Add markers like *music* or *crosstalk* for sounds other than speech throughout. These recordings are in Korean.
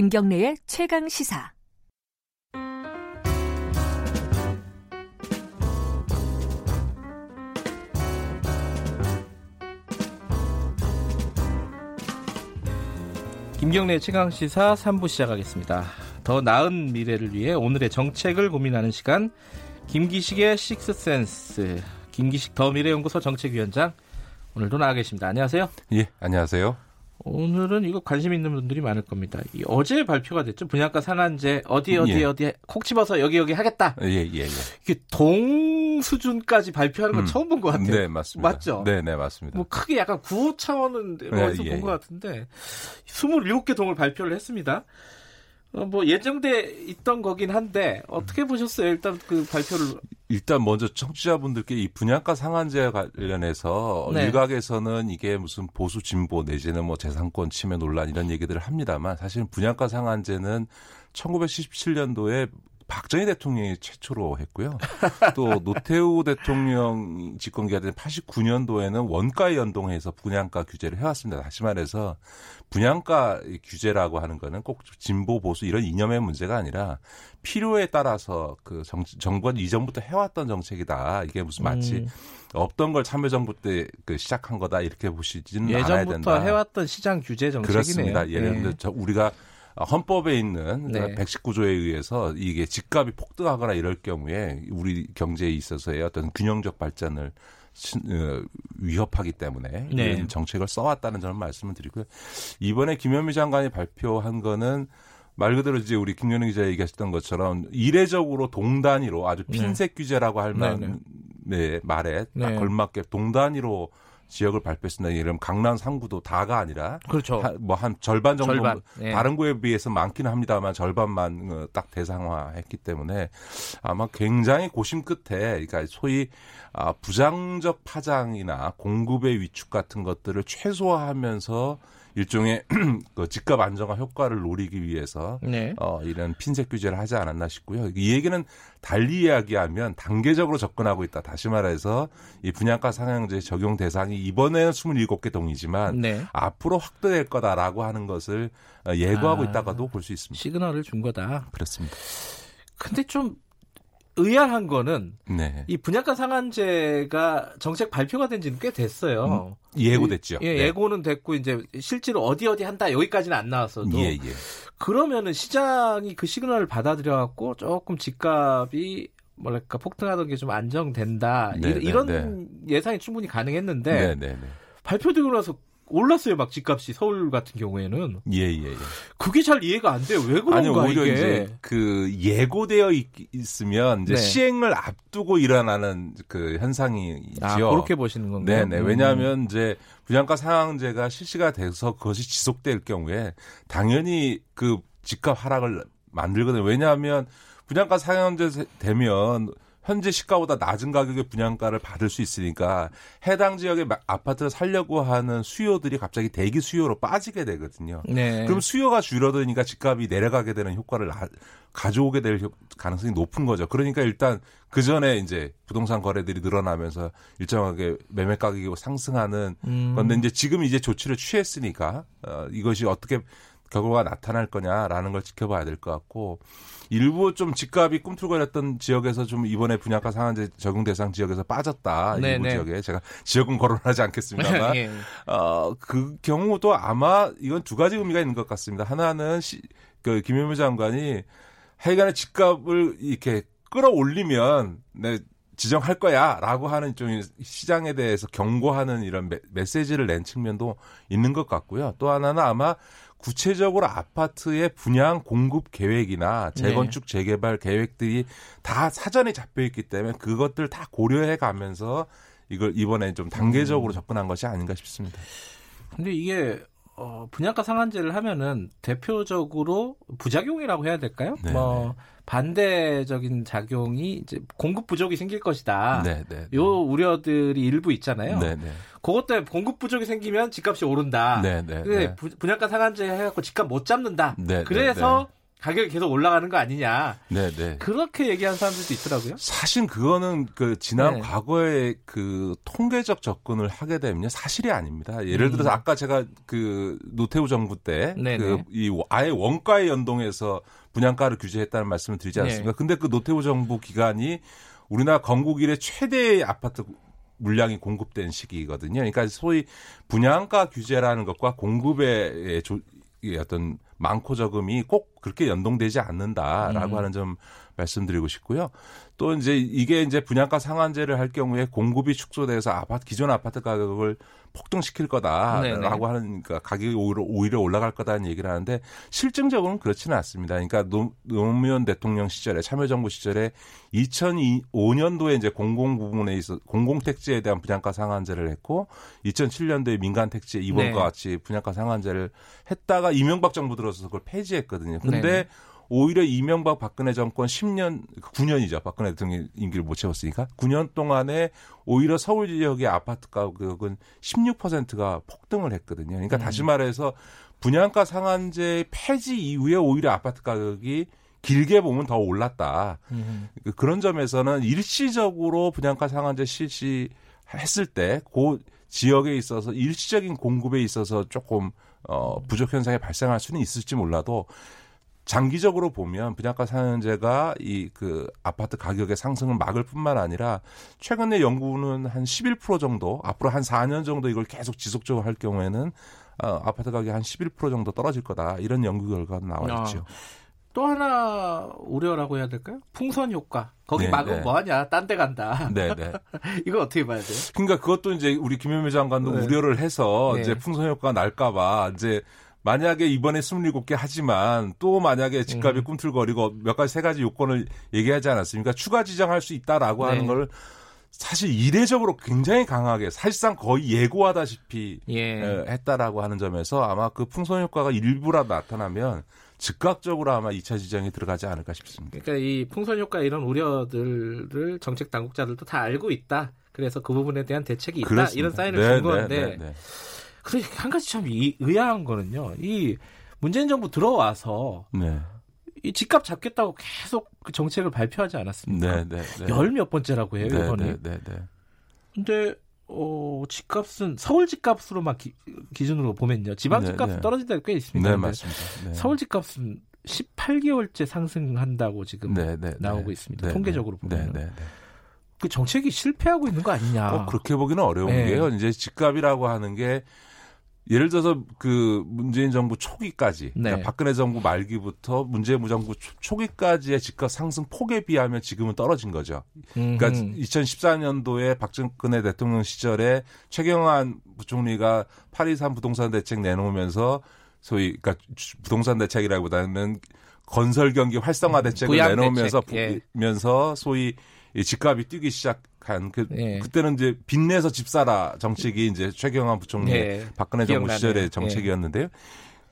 김경래의 최강 시사. 김경래 최강 시사 3부 시작하겠습니다. 더 나은 미래를 위해 오늘의 정책을 고민하는 시간 김기식의 식스센스 김기식 더 미래연구소 정책위원장 오늘도 나와 계십니다. 안녕하세요. 예, 안녕하세요. 오늘은 이거 관심 있는 분들이 많을 겁니다. 어제 발표가 됐죠. 분양가 상한제 어디 어디 예. 어디 콕 집어서 여기 여기 하겠다. 예, 예, 예. 이게 동 수준까지 발표하는 건 음. 처음 본 것 같아요. 네, 맞습니다. 맞죠? 네, 네, 맞습니다. 뭐 크게 약간 구호 네, 본것 예, 같은데 27개 동을 발표를 했습니다. 어, 뭐 예정돼 있던 거긴 한데 어떻게 보셨어요? 일단 그 발표를 일단 먼저 청취자분들께 이 분양가 상한제 관련해서 네. 일각에서는 이게 무슨 보수 진보 내지는 뭐 재산권 침해 논란 이런 얘기들을 합니다만 사실 분양가 상한제는 1977년도에 박정희 대통령이 최초로 했고요. 또 노태우 대통령 집권 기간인 89년도에는 원가에 연동해서 분양가 규제를 해왔습니다. 다시 말해서 분양가 규제라고 하는 거는 꼭 진보 보수 이런 이념의 문제가 아니라 필요에 따라서 그 정, 정부가 이전부터 해왔던 정책이다. 이게 무슨 마치 음. 없던 걸 참여정부 때 그 시작한 거다 이렇게 보시지는 않아야 된다. 예전부터 해왔던 시장 규제 정책이네요. 그렇습니다. 예를 들어 네. 우리가 헌법에 있는 네. 119조에 의해서 이게 집값이 폭등하거나 이럴 경우에 우리 경제에 있어서의 어떤 균형적 발전을 어, 위협하기 때문에 네. 이런 정책을 써왔다는 점을 말씀을 드리고요. 이번에 김현미 장관이 발표한 거는 말 그대로 이제 우리 김연희 기자 얘기하셨던 것처럼 이례적으로 동단위로 아주 네. 핀셋 네. 규제라고 할 만한 네, 말에 딱 네. 걸맞게 동단위로 지역을 발표했습니다. 예를 들면 강남 3구도 다가 아니라 그렇죠. 뭐한 절반 정도 절반. 네. 다른 구에 비해서 많기는 합니다만 절반만 어, 딱 대상화했기 때문에 아마 굉장히 고심 끝에 그러니까 소위 아, 부장적 파장이나 공급의 위축 같은 것들을 최소화하면서 일종의 *clears throat* 그 집값 안정화 효과를 노리기 위해서 네. 어, 이런 핀셋 규제를 하지 않았나 싶고요. 이 얘기는 달리 이야기하면 단계적으로 접근하고 있다. 다시 말해서 이 분양가 상향제 적용 대상이 이번에는 27개 동이지만 네. 앞으로 확대될 거다라고 하는 것을 어, 예고하고 아, 있다가도 볼 수 있습니다. 시그널을 준 거다. 그렇습니다. 근데 좀 의아한 거는 네. 이 분양가 상한제가 정책 발표가 된 지는 꽤 됐어요. 음, 예고됐죠. 예, 네. 예고는 됐고 이제 실제로 어디 어디 한다 여기까지는 안 나왔어도 예, 예. 그러면은 시장이 그 시그널을 받아들여 갖고 조금 집값이 뭐랄까 폭등하던 게 좀 안정된다 네, 이런 네, 예상이 충분히 가능했는데 네, 네, 네. 발표되고 나서 올랐어요, 막 집값이 서울 같은 경우에는. 예, 예, 예. 그게 잘 이해가 안 돼요. 왜 그런가 아니, 오히려 이게. 이제 그 예고되어 있, 으면 이제 네. 시행을 앞두고 일어나는 그 현상이지요. 아, 그렇게 보시는 건가요? 네, 네. 왜냐하면 음. 이제 분양가 상한제가 실시가 돼서 그것이 지속될 경우에 당연히 그 집값 하락을 만들거든요. 왜냐하면 분양가 상한제 되면 현재 시가보다 낮은 가격의 분양가를 받을 수 있으니까 해당 지역의 아파트를 살려고 하는 수요들이 갑자기 대기 수요로 빠지게 되거든요. 네. 그럼 수요가 줄어드니까 집값이 내려가게 되는 효과를 가져오게 될 가능성이 높은 거죠. 그러니까 일단 그 전에 이제 부동산 거래들이 늘어나면서 일정하게 매매 가격이 상승하는 음. 건데 이제 지금 이제 조치를 취했으니까 어, 이것이 어떻게 결과가 나타날 거냐라는 걸 지켜봐야 될 것 같고 일부 좀 집값이 꿈틀거렸던 지역에서 좀 이번에 분양가 상한제 적용 대상 지역에서 빠졌다 네네. 일부 네. 지역에 제가 지역은 거론하지 않겠습니다만 *laughs* 예. 어그 경우도 아마 이건 두 가지 의미가 있는 것 같습니다. 하나는 시, 그 김현무 장관이 하여간에 집값을 이렇게 끌어올리면 네, 지정할 거야라고 하는 좀 시장에 대해서 경고하는 이런 메, 메시지를 낸 측면도 있는 것 같고요. 또 하나는 아마 구체적으로 아파트의 분양 공급 계획이나 재건축 네. 재개발 계획들이 다 사전에 잡혀 있기 때문에 그것들 다 고려해 가면서 이걸 이번에 좀 단계적으로 음. 접근한 것이 아닌가 싶습니다. 근데 이게 어, 분양가 상한제를 하면은 대표적으로 부작용이라고 해야 될까요? 네, 뭐 네. 반대적인 작용이 이제 공급 부족이 생길 것이다. 네, 네, 네. 요 우려들이 일부 있잖아요. 네, 네. 그것 때문에 공급 부족이 생기면 집값이 오른다. 네, 네. 근데 네. 분양가 상한제 해갖고 집값 못 잡는다. 네, 네 그래서 가격이 계속 올라가는 거 아니냐. 네, 네. 그렇게 얘기한 사람들도 있더라고요. 사실 그거는 그 지난 네. 과거에 그 통계적 접근을 하게 되면요 사실이 아닙니다. 예를 음. 들어서 아까 제가 그 노태우 정부 때 그 이 아예 원가에 연동해서 분양가를 규제했다는 말씀을 드리지 네. 않습니까? 네. 근데 그 노태우 정부 기간이 우리나라 건국 이래 최대의 아파트 물량이 공급된 시기거든요. 그러니까 소위 분양가 규제라는 것과 공급의 어떤 많고 적음이 꼭 그렇게 연동되지 않는다라고 음. 하는 점 말씀드리고 싶고요. 또 이제 이게 이제 분양가 상한제를 할 경우에 공급이 축소돼서 아파트 기존 아파트 가격을 폭등시킬 거다라고 네네. 하는 그러니까 가격이 오히려 오히려 올라갈 거다는 얘기를 하는데 실증적으로는 그렇지는 않습니다. 그러니까 노, 노무현 대통령 시절에 참여정부 시절에 2005년도에 이제 공공 부분에 있어 공공 택지에 대한 분양가 상한제를 했고 2007년도에 민간 택지 이번과 네. 같이 분양가 상한제를 했다가 이명박 정부 들어 서 그걸 폐지했거든요. 근데 네네. 오히려 이명박 박근혜 정권 10년 9년이죠. 박근혜 대통령 임기를 못 채웠으니까 9년 동안에 오히려 서울 지역의 아파트 가격은 16%가 폭등을 했거든요. 그러니까 음. 다시 말해서 분양가 상한제 폐지 이후에 오히려 아파트 가격이 길게 보면 더 올랐다. 음. 그런 점에서는 일시적으로 분양가 상한제 실시했을 때 그 지역에 있어서 일시적인 공급에 있어서 조금 어 부족 현상이 발생할 수는 있을지 몰라도 장기적으로 보면 분양가 상한제가 이 그 아파트 가격의 상승을 막을 뿐만 아니라 최근에 연구는 한 11% 정도 앞으로 한 4년 정도 이걸 계속 지속적으로 할 경우에는 어, 아파트 가격이 한11% 정도 떨어질 거다 이런 연구 결과가 나와 있죠. 아, 또 하나 우려라고 해야 될까요? 풍선 효과. 거기 네, 막으면 네. 뭐하냐? 딴 데 간다. 네, 네. *laughs* 이거 어떻게 봐야 돼요? 그러니까 그것도 이제 우리 김현미 장관도 네. 우려를 해서 네. 이제 풍선 효과가 날까봐 이제 만약에 이번에 27개 하지만 또 만약에 집값이 음. 꿈틀거리고 몇 가지 세 가지 요건을 얘기하지 않았습니까? 추가 지정할 수 있다라고 네. 하는 걸 사실 이례적으로 굉장히 강하게 사실상 거의 예고하다시피 예. 했다라고 하는 점에서 아마 그 풍선 효과가 일부라 나타나면 즉각적으로 아마 2차 지정이 들어가지 않을까 싶습니다. 그러니까 이 풍선 효과 이런 우려들을 정책 당국자들도 다 알고 있다. 그래서 그 부분에 대한 대책이 있다. 그렇습니다. 이런 사인을 네, 준 네, 건데 네, 네, 그런데 한 가지 참 이, 의아한 거는요. 이 문재인 정부 들어와서 네. 이 집값 잡겠다고 계속 그 정책을 발표하지 않았습니까? 네. 열몇 번째라고 해요, 네, 이번에. 네, 네, 네. 근데 어, 집값은 서울 집값으로만 기, 준으로 보면요. 지방 네, 집값은 네, 떨어진 데가 꽤 있습니다. 네, 맞습니다. 네. 서울 집값은 18개월째 상승한다고 지금 네. 나오고 있습니다. 네, 통계적으로 보면. 네. 그 정책이 실패하고 있는 거 아니냐. 어, 그렇게 보기는 어려운 게요. 이제 집값이라고 하는 게 예를 들어서 그 문재인 정부 초기까지 네. 그러니까 박근혜 정부 말기부터 문재인 정부 초기까지의 집값 상승 폭에 비하면 지금은 떨어진 거죠. 그러니까 음흠. 2014년도에 박근혜 대통령 시절에 최경환 부총리가 8.23 부동산 대책 내놓으면서 소위 그러니까 부동산 대책이라기보다는 건설 경기 활성화 음, 대책을 내놓으면서 대책. 예. 소위 집값이 뛰기 시작 한 그, 예. 그때는 이제 빚내서 집 사라 정책이 이제 최경환 부총리 예. 박근혜 정부 기억나네요. 시절의 예. 정책이었는데요.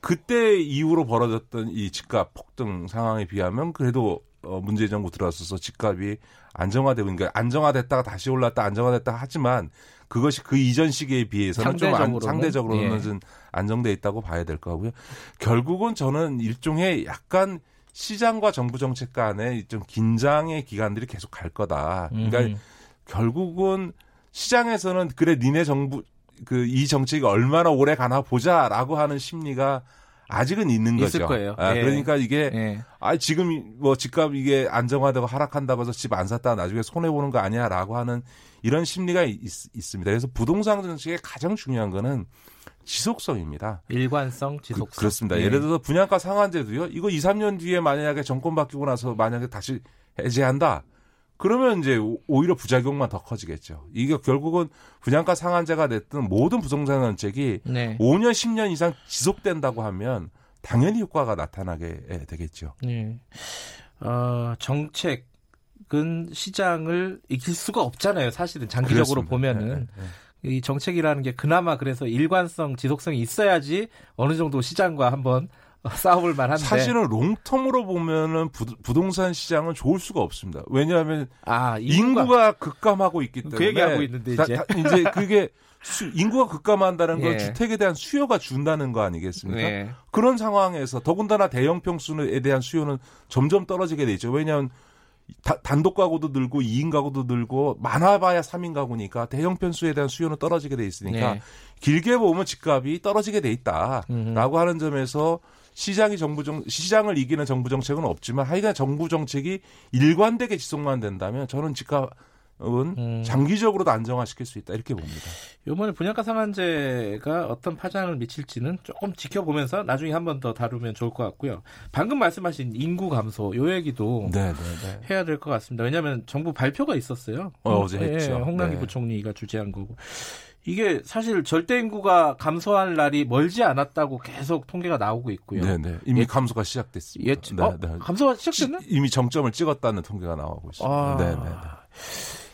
그때 이후로 벌어졌던 이 집값 폭등 상황에 비하면 그래도 어, 문재인 정부 들어서서 집값이 안정화되고 그러니까 안정화됐다가 다시 올랐다 안정화됐다 하지만 그것이 그 이전 시기에 비해서는 상대적으로는, 좀 안, 상대적으로는 예. 좀 안정돼 있다고 봐야 될 거고요. 결국은 저는 일종의 약간 시장과 정부 정책 간에 좀 긴장의 기간들이 계속 갈 거다. 그러니까 음. 결국은 시장에서는 그래 니네 정부 그 이 정책이 얼마나 오래 가나 보자라고 하는 심리가 아직은 있는 거죠. 거예요. 아, 예. 그러니까 이게 예. 아 지금 뭐 집값 이게 안정화되고 하락한다고 해서 집 안 샀다 나중에 손해 보는 거 아니야라고 하는 이런 심리가 있, 있습니다. 그래서 부동산 정책의 가장 중요한 거는 지속성입니다. 일관성, 지속성. 그, 렇습니다 예. 예를 들어서 분양가 상한제도요. 이거 2, 3년 뒤에 만약에 정권 바뀌고 나서 만약에 다시 해제한다. 그러면 이제 오히려 부작용만 더 커지겠죠. 이게 결국은 분양가 상한제가 됐든 모든 부동산 정책이 네. 5년, 10년 이상 지속된다고 하면 당연히 효과가 나타나게 되겠죠. 네. 어, 정책 은 시장을 이길 수가 없잖아요. 사실은 장기적으로 그렇습니다. 보면은. 네, 네. 이 정책이라는 게 그나마 그래서 일관성, 지속성이 있어야지 어느 정도 시장과 한번 *laughs* 싸움을 만한데 사실은 롱텀으로 보면은 부, 동산 시장은 좋을 수가 없습니다. 왜냐하면 아, 인구가, 인구가 급감하고 있기 그 때문에 그 얘기하고 있는데 이제 다, 다, 이제 그게 수, 인구가 급감한다는 건 예. 주택에 대한 수요가 준다는 거 아니겠습니까? 예. 그런 상황에서 더군다나 대형 평수에 대한 수요는 점점 떨어지게 돼 있죠. 왜냐하면 다, 단독 가구도 늘고 2인 가구도 늘고 많아봐야 3인 가구니까 대형 편수에 대한 수요는 떨어지게 돼 있으니까 네. 길게 보면 집값이 떨어지게 돼 있다라고 음흠. 하는 점에서 시장이 정부 정 시장을 이기는 정부 정책은 없지만 하여간 정부 정책이 일관되게 지속만 된다면 저는 집값 은 음. 장기적으로도 안정화시킬 수 있다 이렇게 봅니다. 이번에 분양가 상한제가 어떤 파장을 미칠지는 조금 지켜보면서 나중에 한 번 더 다루면 좋을 것 같고요. 방금 말씀하신 인구 감소 요 얘기도 네, 네, 네. 해야 될 것 같습니다. 왜냐하면 정부 발표가 있었어요. 어, 제 했죠. 예, 홍남기 네. 부총리가 주재한 거고. 이게 사실 절대 인구가 감소할 날이 멀지 않았다고 계속 통계가 나오고 있고요. 네, 네. 이미 예, 감소가 시작됐습니다. 예, 네, 어? 네. 감소가 시작됐나? 이미 정점을 찍었다는 통계가 나오고 있습니다. 아, 네, 네.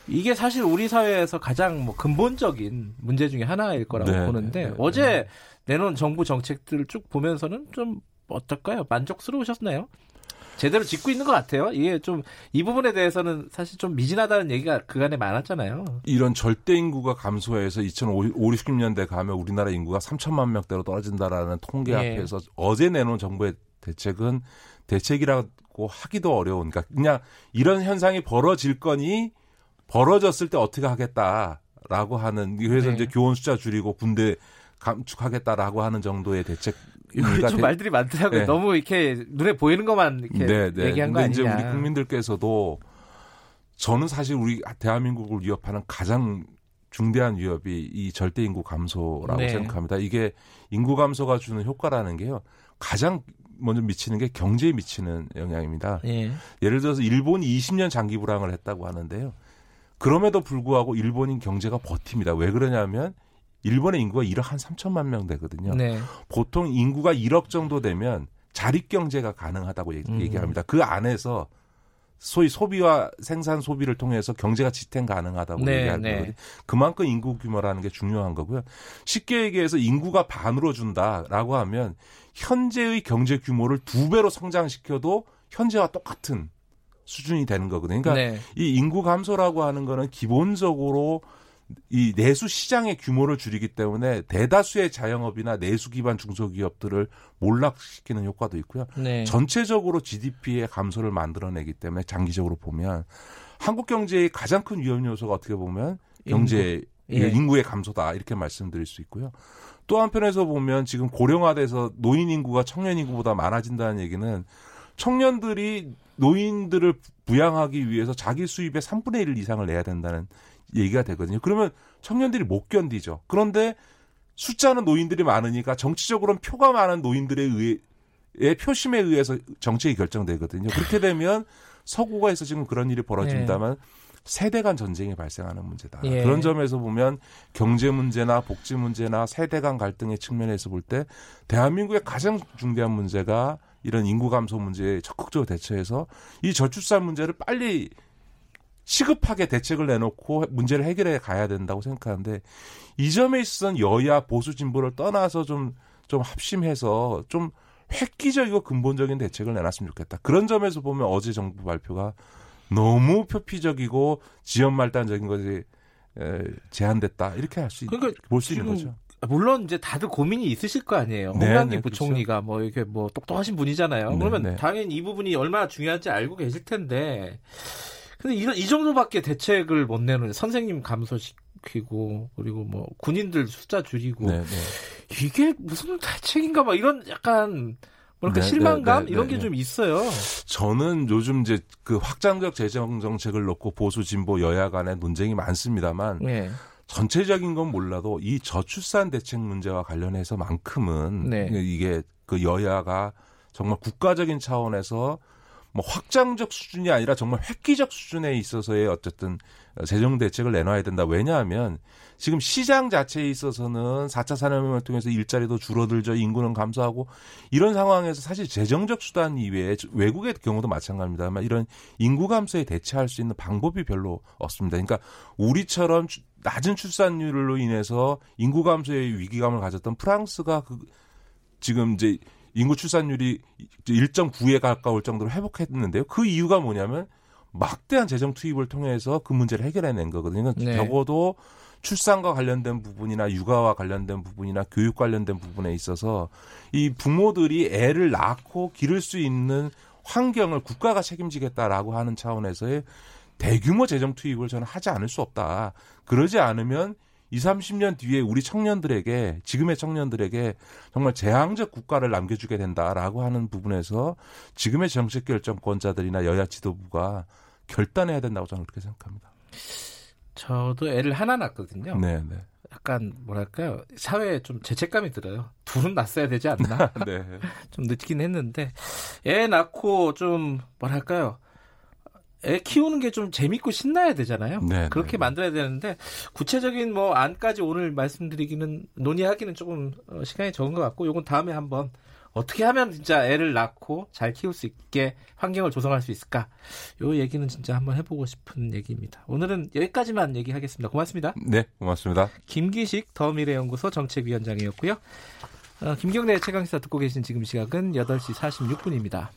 네. 이게 사실 우리 사회에서 가장 뭐 근본적인 문제 중에 하나일 거라고 네, 보는데 네, 네, 어제 내놓은 정부 정책들을 쭉 보면서는 좀 어떨까요? 만족스러우셨나요? 제대로 짚고 있는 것 같아요. 이게 좀 이 부분에 대해서는 사실 좀 미진하다는 얘기가 그간에 많았잖아요. 이런 절대 인구가 감소해서 2050, 년대 가면 우리나라 인구가 3천만 명대로 떨어진다라는 통계 예. 앞에서 어제 내놓은 정부의 대책은 대책이라고 하기도 어려운 그러니까 그냥 이런 현상이 벌어질 거니 벌어졌을 때 어떻게 하겠다라고 하는 그래서 네. 이제 교원 숫자 줄이고 군대 감축하겠다라고 하는 정도의 대책 좀 말들이 많더라고요. 네. 너무 이렇게 눈에 보이는 것만 이렇게 네, 네. 얘기한 거 아니냐. 이제 우리 국민들께서도 저는 사실 우리 대한민국을 위협하는 가장 중대한 위협이 이 절대 인구 감소라고 네. 생각합니다. 이게 인구 감소가 주는 효과라는 게요. 가장 먼저 미치는 게 경제에 미치는 영향입니다. 예. 예를 들어서 일본이 20년 장기 불황을 했다고 하는데요. 그럼에도 불구하고 일본인 경제가 버팁니다. 왜 그러냐면 일본의 인구가 1억 한 3천만 명 되거든요. 네. 보통 인구가 1억 정도 되면 자립 경제가 가능하다고 얘기, 음. 얘기합니다. 그 안에서 소위 소비와 생산 소비를 통해서 경제가 지탱 가능하다고 네, 얘기하는 네. 거거든요. 그만큼 인구 규모라는 게 중요한 거고요. 쉽게 얘기해서 인구가 반으로 준다라고 하면 현재의 경제 규모를 두 배로 성장시켜도 현재와 똑같은 수준이 되는 거거든요. 그러니까 네. 이 인구 감소라고 하는 거는 기본적으로 이 내수 시장의 규모를 줄이기 때문에 대다수의 자영업이나 내수 기반 중소기업들을 몰락시키는 효과도 있고요. 네. 전체적으로 GDP의 감소를 만들어내기 때문에 장기적으로 보면 한국 경제의 가장 큰 위험 요소가 어떻게 보면 경제 인구. 예. 인구의 감소다 이렇게 말씀드릴 수 있고요. 또 한편에서 보면 지금 고령화돼서 노인 인구가 청년 인구보다 많아진다는 얘기는 청년들이 노인들을 부양하기 위해서 자기 수입의 3분의 1 이상을 내야 된다는 얘기가 되거든요. 그러면 청년들이 못 견디죠. 그런데 숫자는 노인들이 많으니까 정치적으로는 표가 많은 노인들에 의해 표심에 의해서 정책이 결정되거든요. 그렇게 되면 서구가에서 지금 그런 일이 벌어진다면 네. 세대 간 전쟁이 발생하는 문제다. 예. 그런 점에서 보면 경제 문제나 복지 문제나 세대 간 갈등의 측면에서 볼 때 대한민국의 가장 중대한 문제가 이런 인구 감소 문제에 적극적으로 대처해서 이 저출산 문제를 빨리 시급하게 대책을 내놓고 문제를 해결해 가야 된다고 생각하는데 이 점에 있어서는 여야 보수 진보를 떠나서 좀 좀 합심해서 좀 획기적이고 근본적인 대책을 내놨으면 좋겠다. 그런 점에서 보면 어제 정부 발표가 너무 표피적이고 지연 말단적인 것이 제한됐다 이렇게 할수 그러니까 볼수 있는 거죠. 물론 이제 다들 고민이 있으실 거 아니에요. 네, 홍남기 네, 부총리가 그렇죠. 뭐 이렇게 뭐 똑똑하신 분이잖아요. 네, 그러면 네. 당연히 이 부분이 얼마나 중요한지 알고 계실 텐데. 근데 이런 이 정도밖에 대책을 못 내는 선생님 감소시키고 그리고 뭐 군인들 숫자 줄이고 네, 네. 이게 무슨 대책인가 막 이런 약간 뭐랄까 네, 실망감 이런 게 좀 있어요. 저는 요즘 이제 그 확장적 재정 정책을 놓고 보수 진보 여야 간에 논쟁이 많습니다만 전체적인 건 몰라도 이 저출산 대책 문제와 관련해서만큼은 네. 이게 그 여야가 정말 국가적인 차원에서 뭐 확장적 수준이 아니라 정말 획기적 수준에 있어서의 어쨌든 재정 대책을 내놔야 된다. 왜냐하면 지금 시장 자체에 있어서는 4차 산업혁명을 통해서 일자리도 줄어들죠. 인구는 감소하고 이런 상황에서 사실 재정적 수단 이외에 외국의 경우도 마찬가지입니다만 이런 인구 감소에 대처할 수 있는 방법이 별로 없습니다. 그러니까 우리처럼 낮은 출산율로 인해서 인구 감소의 위기감을 가졌던 프랑스가 그 지금 이제 인구 출산율이 1.9에 가까울 정도로 회복했는데요. 그 이유가 뭐냐면 막대한 재정 투입을 통해서 그 문제를 해결해낸 거거든요. 네. 적어도 출산과 관련된 부분이나 육아와 관련된 부분이나 교육 관련된 부분에 있어서 이 부모들이 애를 낳고 기를 수 있는 환경을 국가가 책임지겠다라고 하는 차원에서의 대규모 재정 투입을 저는 하지 않을 수 없다. 그러지 않으면 20, 30년 뒤에 우리 청년들에게 지금의 청년들에게 정말 재앙적 국가를 남겨주게 된다라고 하는 부분에서 지금의 정책 결정권자들이나 여야 지도부가 결단해야 된다고 저는 그렇게 생각합니다. 저도 애를 하나 낳거든요. 네, 네. 약간 뭐랄까요 사회에 좀 죄책감이 들어요. 둘은 낳았어야 되지 않나? *laughs* 네. *laughs* 좀 늦긴 했는데 애 낳고 좀 뭐랄까요 애 키우는 게 좀 재밌고 신나야 되잖아요. 네, 그렇게 네. 만들어야 되는데 구체적인 뭐 안까지 오늘 말씀드리기는 논의하기는 조금 어, 시간이 적은 것 같고 요건 다음에 한번 어떻게 하면 진짜 애를 낳고 잘 키울 수 있게 환경을 조성할 수 있을까? 요 얘기는 진짜 한번 해보고 싶은 얘기입니다. 오늘은 여기까지만 얘기하겠습니다. 고맙습니다. 네, 고맙습니다. 김기식 더미래연구소 정책위원장이었고요. 어, 김경래 최강시사 듣고 계신 지금 시각은 8시 46분입니다.